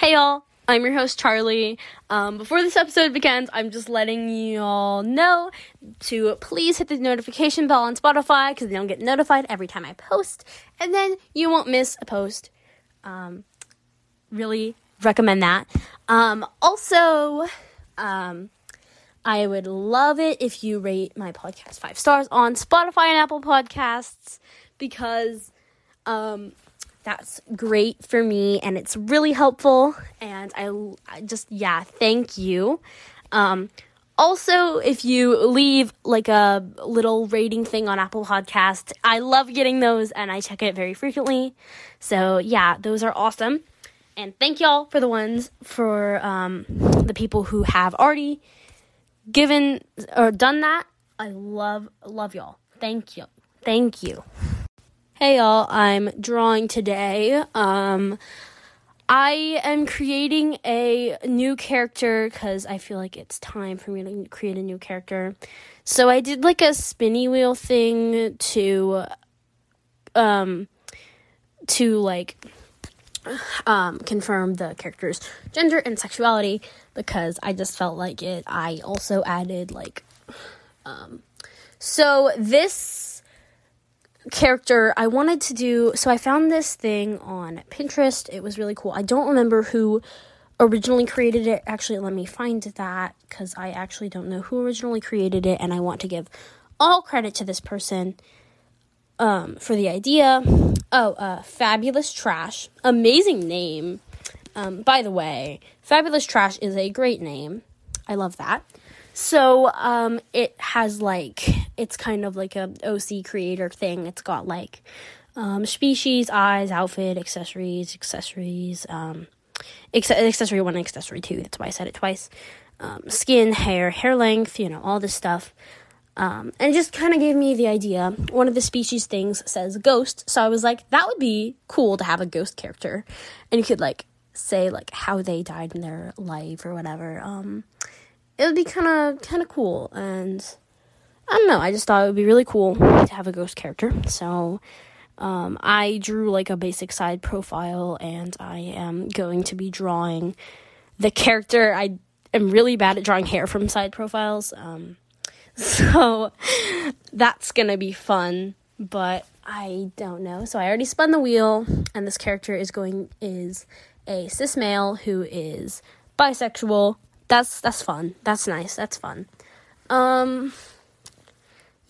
Hey y'all, I'm your host Charlie. Um, before this episode begins, I'm just letting you all know to please hit the notification bell on Spotify because you'll get notified every time I post, and then you won't miss a post. Um, really recommend that. Um, also, um, I would love it if you rate my podcast five stars on Spotify and Apple Podcasts because um, that's great for me and it's really helpful and i, I just yeah thank you. Um, also if you leave like a little rating thing on apple podcast i love getting those and i check it very frequently. So yeah those are awesome. And thank y'all for the ones for um, the people who have already given or done that. I love love y'all. Thank you. Thank you Hey y'all, I'm drawing today. Um, I am creating a new character because I feel like it's time for me to create a new character. So I did like a spinny wheel thing to, um, to like, um, confirm the character's gender and sexuality because I just felt like it. I also added like, um, so this character I wanted to do so I found this thing on Pinterest. It was really cool. I don't remember who originally created it. Actually, let me find that cuz I actually don't know who originally created it and I want to give all credit to this person um, for the idea. Oh, uh, Fabulous Trash. Amazing name. Um, by the way, Fabulous Trash is a great name. I love that. So um, it has like it's kind of like a OC creator thing. It's got like um, species, eyes, outfit, accessories, accessories, um, ex- accessory one, accessory two. That's why I said it twice. Um, skin, hair, hair length, you know, all this stuff. Um, and it just kind of gave me the idea. One of the species things says ghost, so I was like, that would be cool to have a ghost character, and you could like say like how they died in their life or whatever. Um, it would be kind of kind of cool and I don't know, I just thought it would be really cool to have a ghost character. So um, I drew like a basic side profile and I am going to be drawing the character. I am really bad at drawing hair from side profiles. Um, so that's to be fun, but I don't know. So I already spun the wheel and this character is going is a cis male who is bisexual that's that's fun. That's nice. That's fun. Um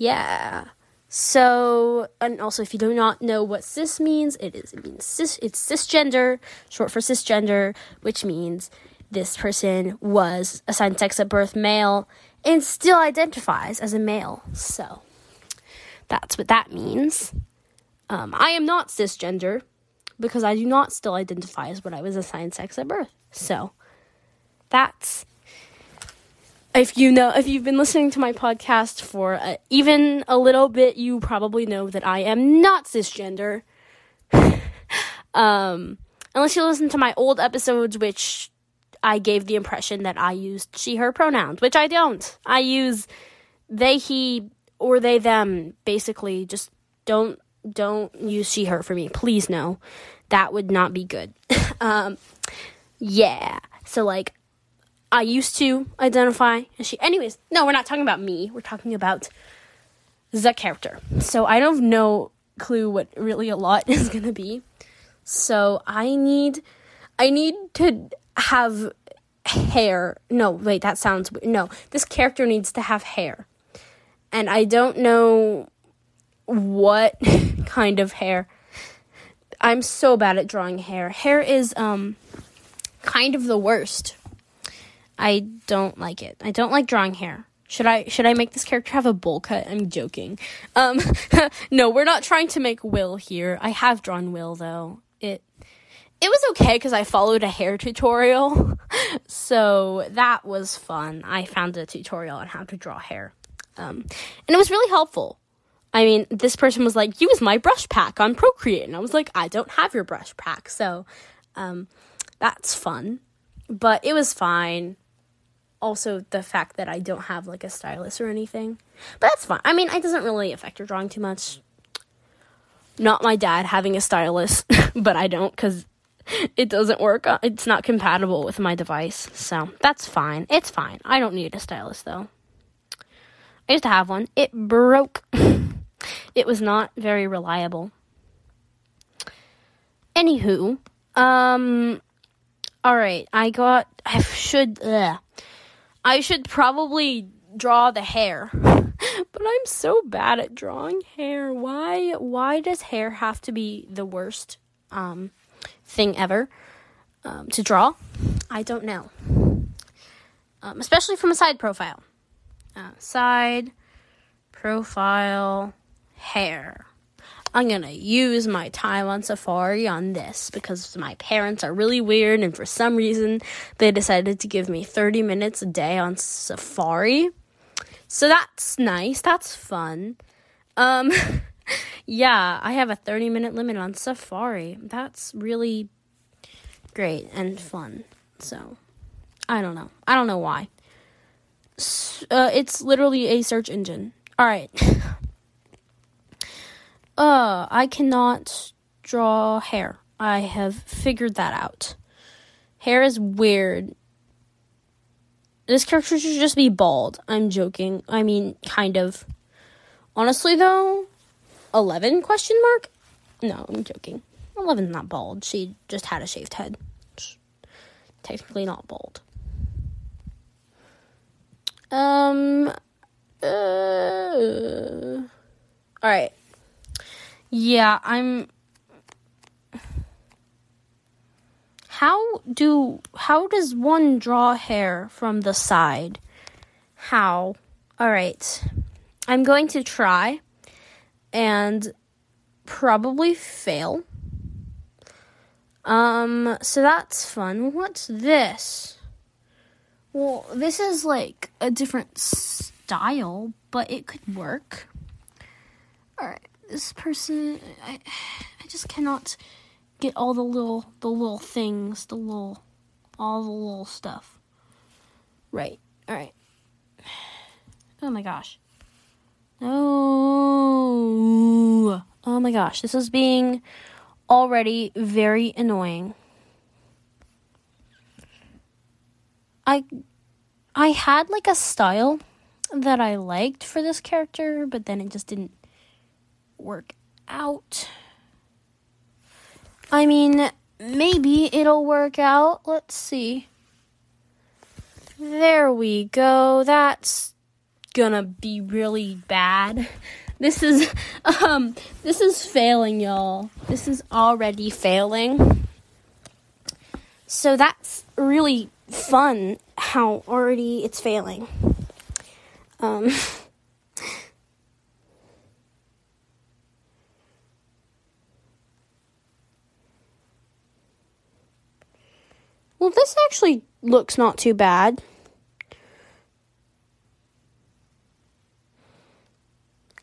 yeah. So, and also, if you do not know what cis means, it is it means cis. It's cisgender, short for cisgender, which means this person was assigned sex at birth male and still identifies as a male. So, that's what that means. Um, I am not cisgender because I do not still identify as what I was assigned sex at birth. So, that's if you know if you've been listening to my podcast for uh, even a little bit you probably know that i am not cisgender. Um, unless you listen to my old episodes which i gave the impression that i used she her pronouns which i don't. I use they he or they them. Basically just don't don't use she her for me. Please no. That would not be good. Um, yeah. So like I used to identify as she. Anyways, no, we're not talking about me. We're talking about the character. So I don't no clue what really a lot is gonna be. So I need, I need to have hair. No, wait, that sounds no. This character needs to have hair, and I don't know what kind of hair. I'm so bad at drawing hair. Hair is um kind of the worst I don't like it. I don't like drawing hair. Should I should I make this character have a bowl cut? I'm joking. Um no, we're not trying to make Will here. I have drawn Will though. It it was okay cuz I followed a hair tutorial. so that was fun. I found a tutorial on how to draw hair. Um and it was really helpful. I mean, this person was like, "Use my brush pack on Procreate." And I was like, "I don't have your brush pack." So um that's fun. But it was fine also the fact that I don't have like a stylus or anything. But that's fine. I mean, it doesn't really affect your drawing too much. Not my dad having a stylus, but I don't because it doesn't work. It's not compatible with my device. So that's fine. It's fine. I don't need a stylus though. I used to have one. It broke. it was not very reliable. Anywho, um, all right. I got. I should. Ugh. I should probably draw the hair. but I'm so bad at drawing hair. Why why does hair have to be the worst um thing ever um, to draw? I don't know. Um, especially from a side profile. Uh, side profile hair. I'm gonna use my time on Safari on this because my parents are really weird and for some reason they decided to give me 30 minutes a day on Safari. So that's nice. That's fun. Um yeah, I have a 30 minute limit on Safari. That's really great and fun. So I don't know. I don't know why. Uh, it's literally a search engine. All right. Uh, I cannot draw hair. I have figured that out. Hair is weird. This character should just be bald. I'm joking. I mean, kind of. Honestly, though, 11 question mark? No, I'm joking. 11's not bald. She just had a shaved head. technically not bald. Um. Uh, all right. Yeah, I'm. How do how does one draw hair from the side? How? All right. I'm going to try and probably fail. Um so that's fun. What's this? Well, this is like a different style, but it could work. All right this person I I just cannot get all the little the little things, the little all the little stuff. Right. All right. Oh my gosh. No. Oh my gosh, this is being already very annoying. I I had like a style that I liked for this character, but then it just didn't work out. I mean, maybe it'll work out. Let's see. There we go. That's gonna be really bad. This is um this is failing, y'all. This is already failing. So that's really fun how already it's failing. Um Well, this actually looks not too bad.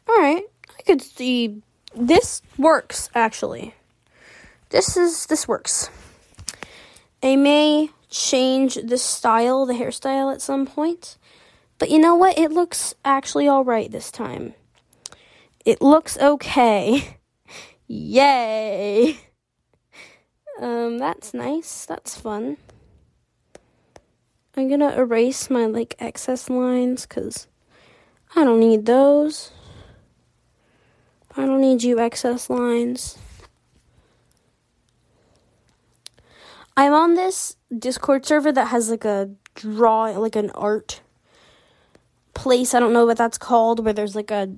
Alright, I could see this works actually. This is this works. I may change the style, the hairstyle at some point. But you know what? It looks actually alright this time. It looks okay. Yay! Um, that's nice. That's fun. I'm gonna erase my like excess lines because I don't need those. I don't need you excess lines. I'm on this Discord server that has like a draw, like an art place. I don't know what that's called, where there's like a.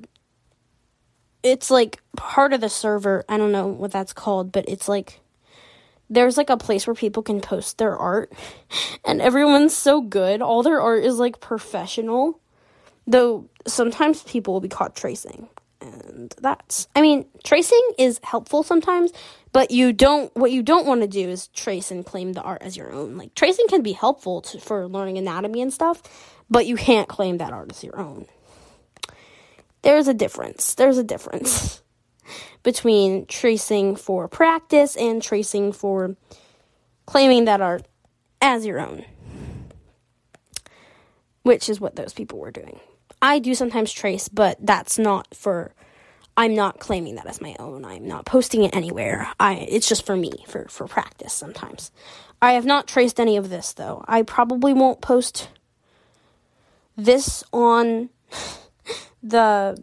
It's like part of the server. I don't know what that's called, but it's like there's like a place where people can post their art and everyone's so good. All their art is like professional. Though sometimes people will be caught tracing. And that's I mean, tracing is helpful sometimes, but you don't what you don't want to do is trace and claim the art as your own. Like tracing can be helpful to, for learning anatomy and stuff, but you can't claim that art as your own. There's a difference. There's a difference. between tracing for practice and tracing for claiming that art as your own, which is what those people were doing. I do sometimes trace, but that's not for. I'm not claiming that as my own. I'm not posting it anywhere. I it's just for me, for for practice sometimes. I have not traced any of this though. I probably won't post this on the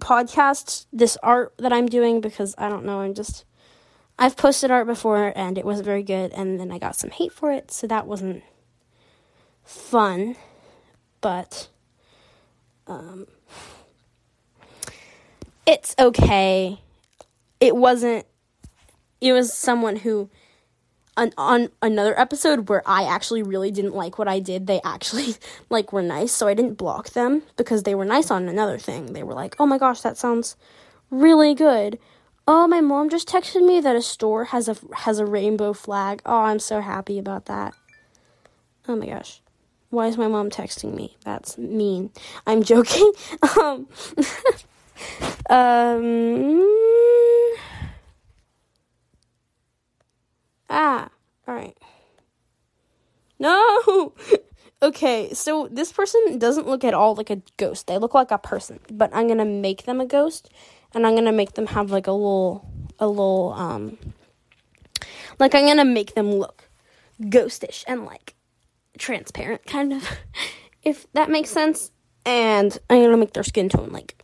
podcast, this art that I'm doing because I don't know, I'm just I've posted art before and it wasn't very good and then I got some hate for it, so that wasn't fun. But um it's okay. It wasn't it was someone who on, on another episode where I actually really didn't like what I did, they actually like were nice, so I didn't block them because they were nice on another thing. They were like, "Oh my gosh, that sounds really good." Oh, my mom just texted me that a store has a has a rainbow flag. Oh, I'm so happy about that. Oh my gosh. Why is my mom texting me? That's mean. I'm joking. um um Ah, all right. No. okay, so this person doesn't look at all like a ghost. They look like a person, but I'm to make them a ghost and I'm to make them have like a little a little um like I'm to make them look ghostish and like transparent kind of if that makes sense. And I'm to make their skin tone like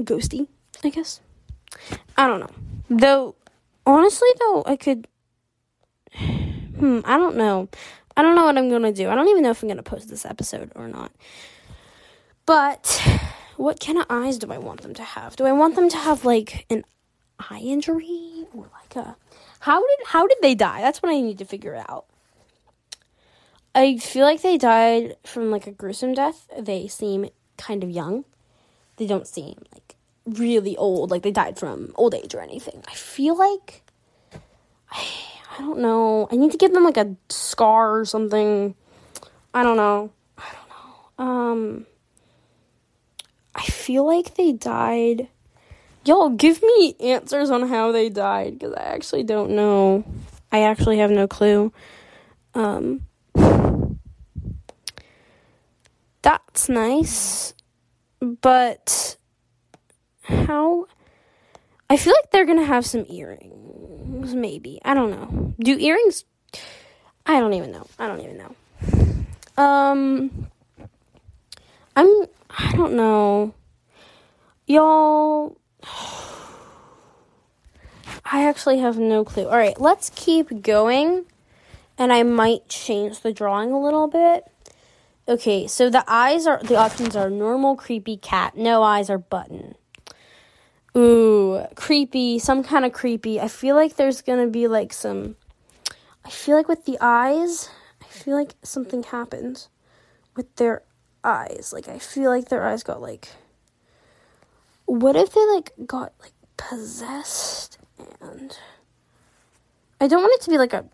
ghosty, I guess. I don't know. Though honestly though, I could hmm, I don't know. I don't know what I'm gonna do. I don't even know if I'm gonna post this episode or not. But what kind of eyes do I want them to have? Do I want them to have like an eye injury or like a how did how did they die? That's what I need to figure out. I feel like they died from like a gruesome death. They seem kind of young. They don't seem like really old, like they died from old age or anything. I feel like I, I don't know. I need to give them like a scar or something. I don't know. I don't know. Um I feel like they died. Y'all give me answers on how they died cuz I actually don't know. I actually have no clue. Um That's nice. But how I feel like they're to have some earrings maybe. I don't know. Do earrings? I don't even know. I don't even know. Um, I'm. I don't know. Y'all. I actually have no clue. All right, let's keep going. And I might change the drawing a little bit. Okay, so the eyes are the options are normal, creepy, cat, no eyes, or button. Ooh, creepy, some kind of creepy. I feel like there's gonna be like some. I feel like with the eyes, I feel like something happened with their eyes. Like, I feel like their eyes got like. What if they like got like possessed and. I don't want it to be like a.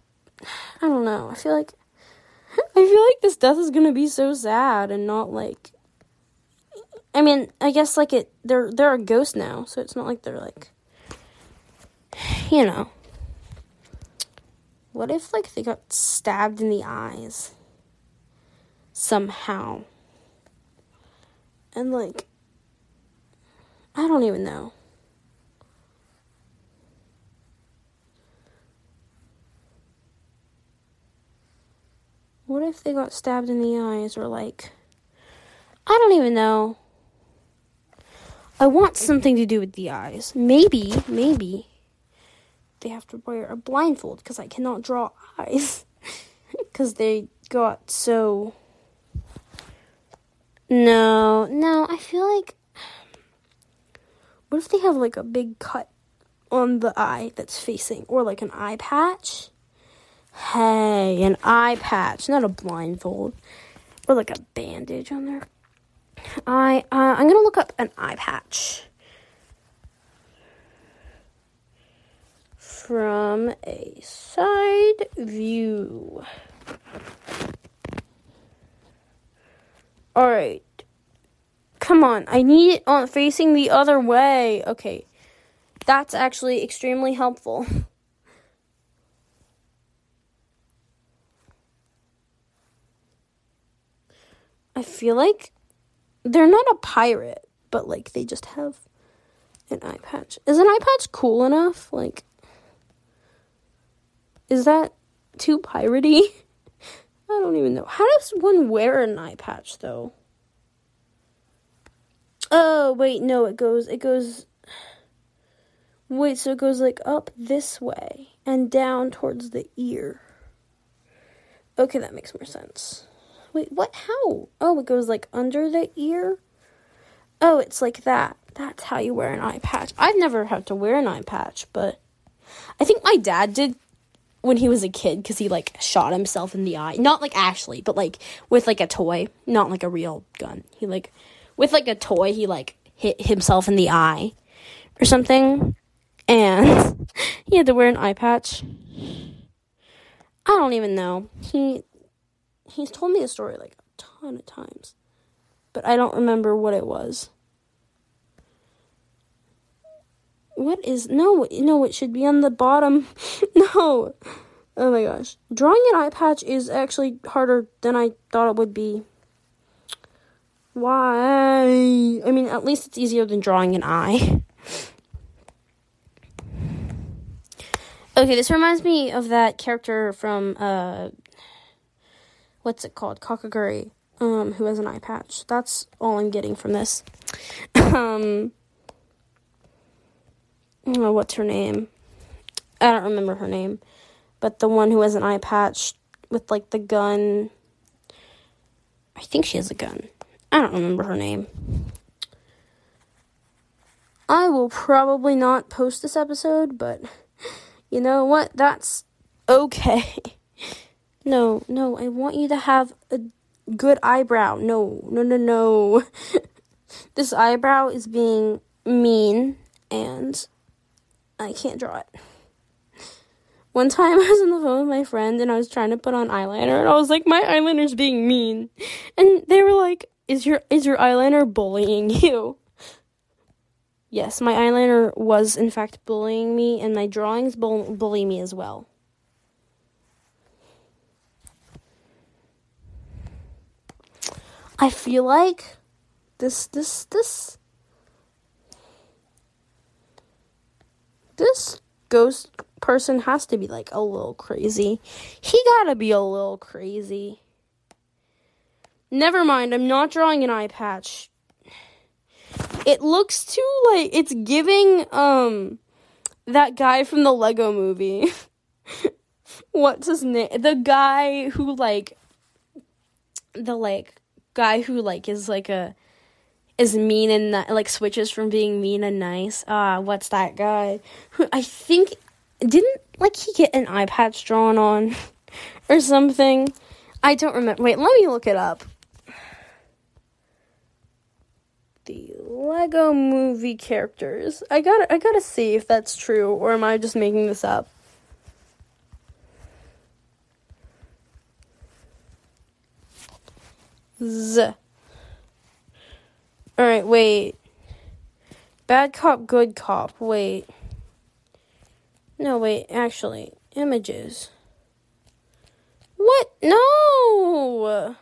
I don't know. I feel like. I feel like this death is gonna be so sad and not like I mean, I guess like it they're they're a ghost now, so it's not like they're like you know. What if like they got stabbed in the eyes somehow? And like I don't even know. What if they got stabbed in the eyes or like I don't even know. I want something to do with the eyes. Maybe, maybe they have to wear a blindfold because I cannot draw eyes because they got so. No, no, I feel like. What if they have like a big cut on the eye that's facing, or like an eye patch? Hey, an eye patch, not a blindfold, or like a bandage on their I uh, I'm gonna look up an eye patch from a side view. All right, come on. I need it on facing the other way. Okay, that's actually extremely helpful. I feel like they're not a pirate, but like they just have an eye patch. Is an eye patch cool enough? Like, is that too piratey? I don't even know. How does one wear an eye patch though? Oh, wait, no, it goes, it goes, wait, so it goes like up this way and down towards the ear. Okay, that makes more sense. Wait, what? How? Oh, it goes like under the ear? Oh, it's like that. That's how you wear an eye patch. I've never had to wear an eye patch, but I think my dad did when he was a kid because he like shot himself in the eye. Not like Ashley, but like with like a toy, not like a real gun. He like with like a toy, he like hit himself in the eye or something, and he had to wear an eye patch. I don't even know. He he's told me a story like a ton of times, but I don't remember what it was. What is no no? It should be on the bottom. no. Oh my gosh. Drawing an eye patch is actually harder than I thought it would be. Why? I mean, at least it's easier than drawing an eye. Okay, this reminds me of that character from uh what's it called? Kakegurui, um, who has an eye patch. That's all I'm getting from this. um oh, what's her name? I don't remember her name. But the one who has an eye patch with like the gun I think she has a gun. I don't remember her name. I will probably not post this episode, but you know what? That's okay. No, no, I want you to have a good eyebrow. No, no, no, no. this eyebrow is being mean and I can't draw it. One time I was on the phone with my friend and I was trying to put on eyeliner and I was like, my eyeliner's being mean. And they were like, is your is your eyeliner bullying you? Yes, my eyeliner was in fact bullying me, and my drawings bull- bully me as well. I feel like this this this this ghost person has to be like a little crazy. He gotta be a little crazy. Never mind, I'm not drawing an eye patch. It looks too like it's giving um that guy from the Lego movie. What's his name? The guy who like the like guy who like is like a is mean and like switches from being mean and nice. Ah, uh, what's that guy? Who I think didn't like he get an eye patch drawn on or something. I don't remember. Wait, let me look it up. the Lego movie characters. I gotta I gotta see if that's true or am I just making this up? Z. Alright, wait. Bad cop, good cop. Wait. No, wait, actually. Images. What? No!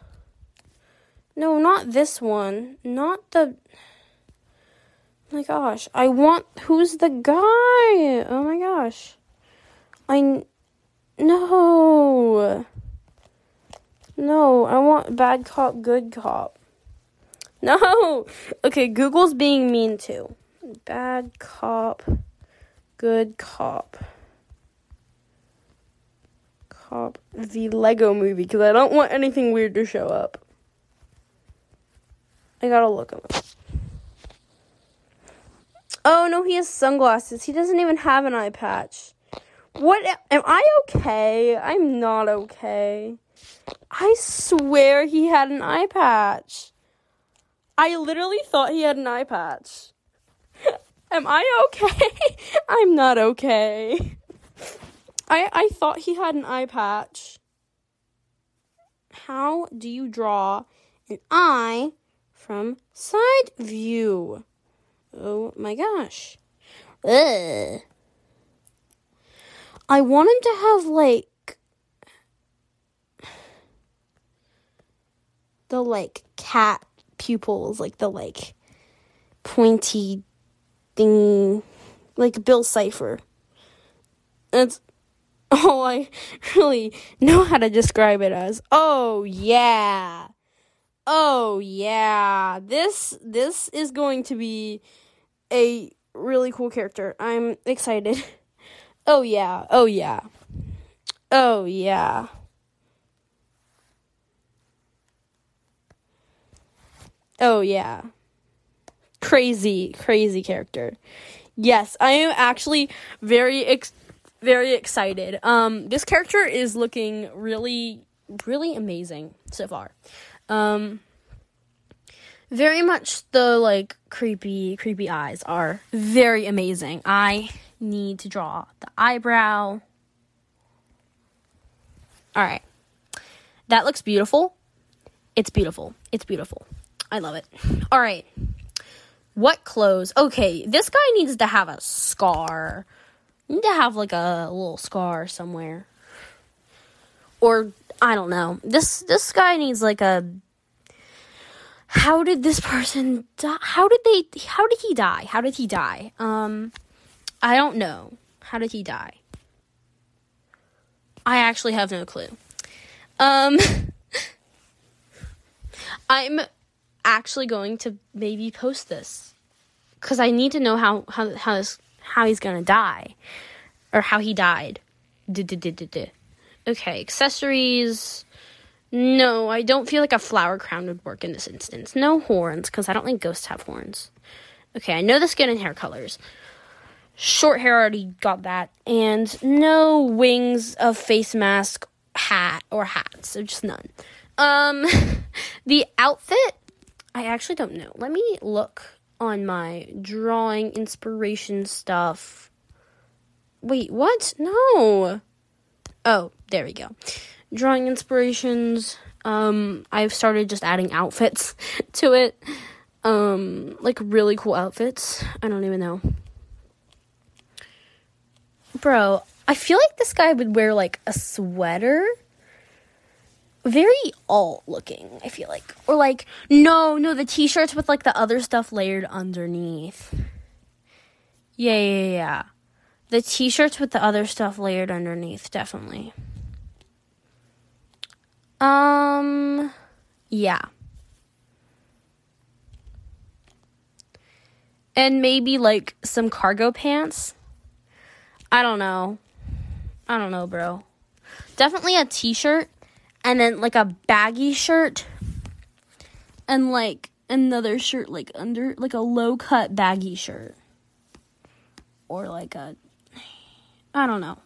No, not this one. Not the my gosh, I want. Who's the guy? Oh my gosh. I. No. No, I want bad cop, good cop. No! Okay, Google's being mean too. Bad cop, good cop. Cop, the Lego movie, because I don't want anything weird to show up. I gotta look him. Oh no, he has sunglasses. He doesn't even have an eye patch. What am I okay? I'm not okay. I swear he had an eye patch. I literally thought he had an eye patch. Am I okay? I'm not okay. I I thought he had an eye patch. How do you draw an eye from side view? Oh my gosh. Ugh. I want him to have like the like cat pupils, like the like pointy acting like Bill Cipher. That's all I really know how to describe it as. Oh yeah. Oh yeah. This this is going to be a really cool character. I'm excited. Oh yeah. Oh yeah. Oh yeah. Oh yeah. Crazy, crazy character. Yes, I am actually very ex- very excited. Um this character is looking really really amazing so far. Um very much the like creepy creepy eyes are very amazing. I need to draw the eyebrow. All right. That looks beautiful. It's beautiful. It's beautiful. I love it. All right. What clothes? Okay, this guy needs to have a scar. Need to have like a little scar somewhere. Or I don't know. This this guy needs like a how did this person die? How did they how did he die? How did he die? Um I don't know. How did he die? I actually have no clue. Um I'm actually going to maybe post this cuz I need to know how how how this how he's to die or how he died. Okay, accessories no, I don't feel like a flower crown would work in this instance. No horns, because I don't think ghosts have horns. Okay, I know the skin and hair colors. Short hair already got that. And no wings of face mask, hat, or hats. So just none. Um, the outfit, I actually don't know. Let me look on my drawing inspiration stuff. Wait, what? No. Oh, there we go drawing inspirations. Um, I've started just adding outfits to it. Um, like really cool outfits. I don't even know. Bro, I feel like this guy would wear like a sweater. Very alt looking, I feel like. Or like, no, no, the t shirts with like the other stuff layered underneath. Yeah, yeah, yeah. The t shirts with the other stuff layered underneath, definitely. Um, yeah. And maybe like some cargo pants. I don't know. I don't know, bro. Definitely a t shirt and then like a baggy shirt and like another shirt like under like a low cut baggy shirt or like a I don't know.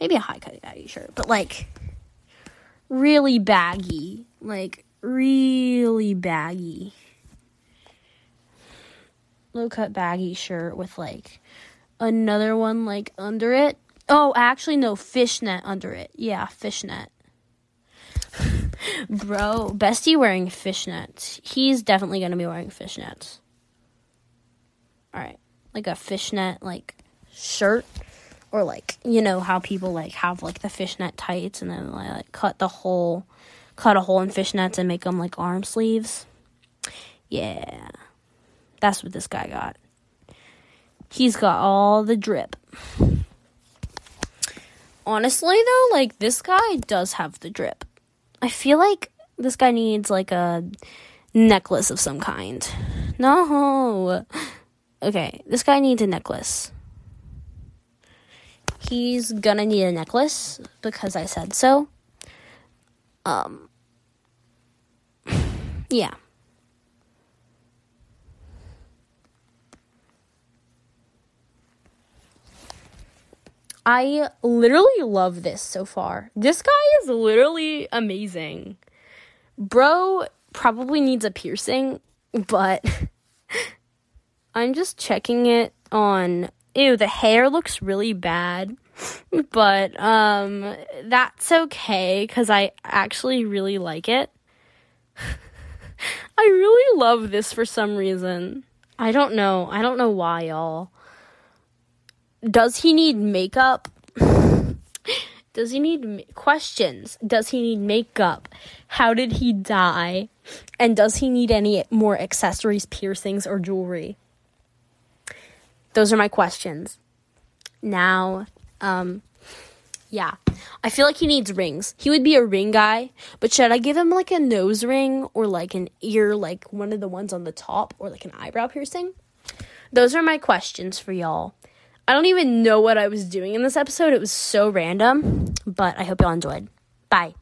Maybe a high cut baggy shirt, but like really baggy. Like, really baggy. Low cut baggy shirt with like another one like under it. Oh, actually, no, fishnet under it. Yeah, fishnet. Bro, Bestie wearing fishnets. He's definitely gonna be wearing fishnets. Alright. Like a fishnet, like, shirt or like you know how people like have like the fishnet tights and then like cut the hole cut a hole in fishnets and make them like arm sleeves yeah that's what this guy got he's got all the drip honestly though like this guy does have the drip i feel like this guy needs like a necklace of some kind no okay this guy needs a necklace he's gonna need a necklace because I said so. Um, yeah. I literally love this so far. This guy is literally amazing. Bro probably needs a piercing, but I'm just checking it on ew, the hair looks really bad. But um that's okay cuz I actually really like it. I really love this for some reason. I don't know. I don't know why, y'all. Does he need makeup? Does he need ma- questions? Does he need makeup? How did he die? And does he need any more accessories, piercings, or jewelry? those are my questions. Now, um, yeah. I feel like he needs rings. He would be a ring guy, but should I give him like a nose ring or like an ear, like one of the ones on the top, or like an eyebrow piercing? Those are my questions for y'all. I don't even know what I was doing in this episode. It was so random, but I hope y'all enjoyed. Bye.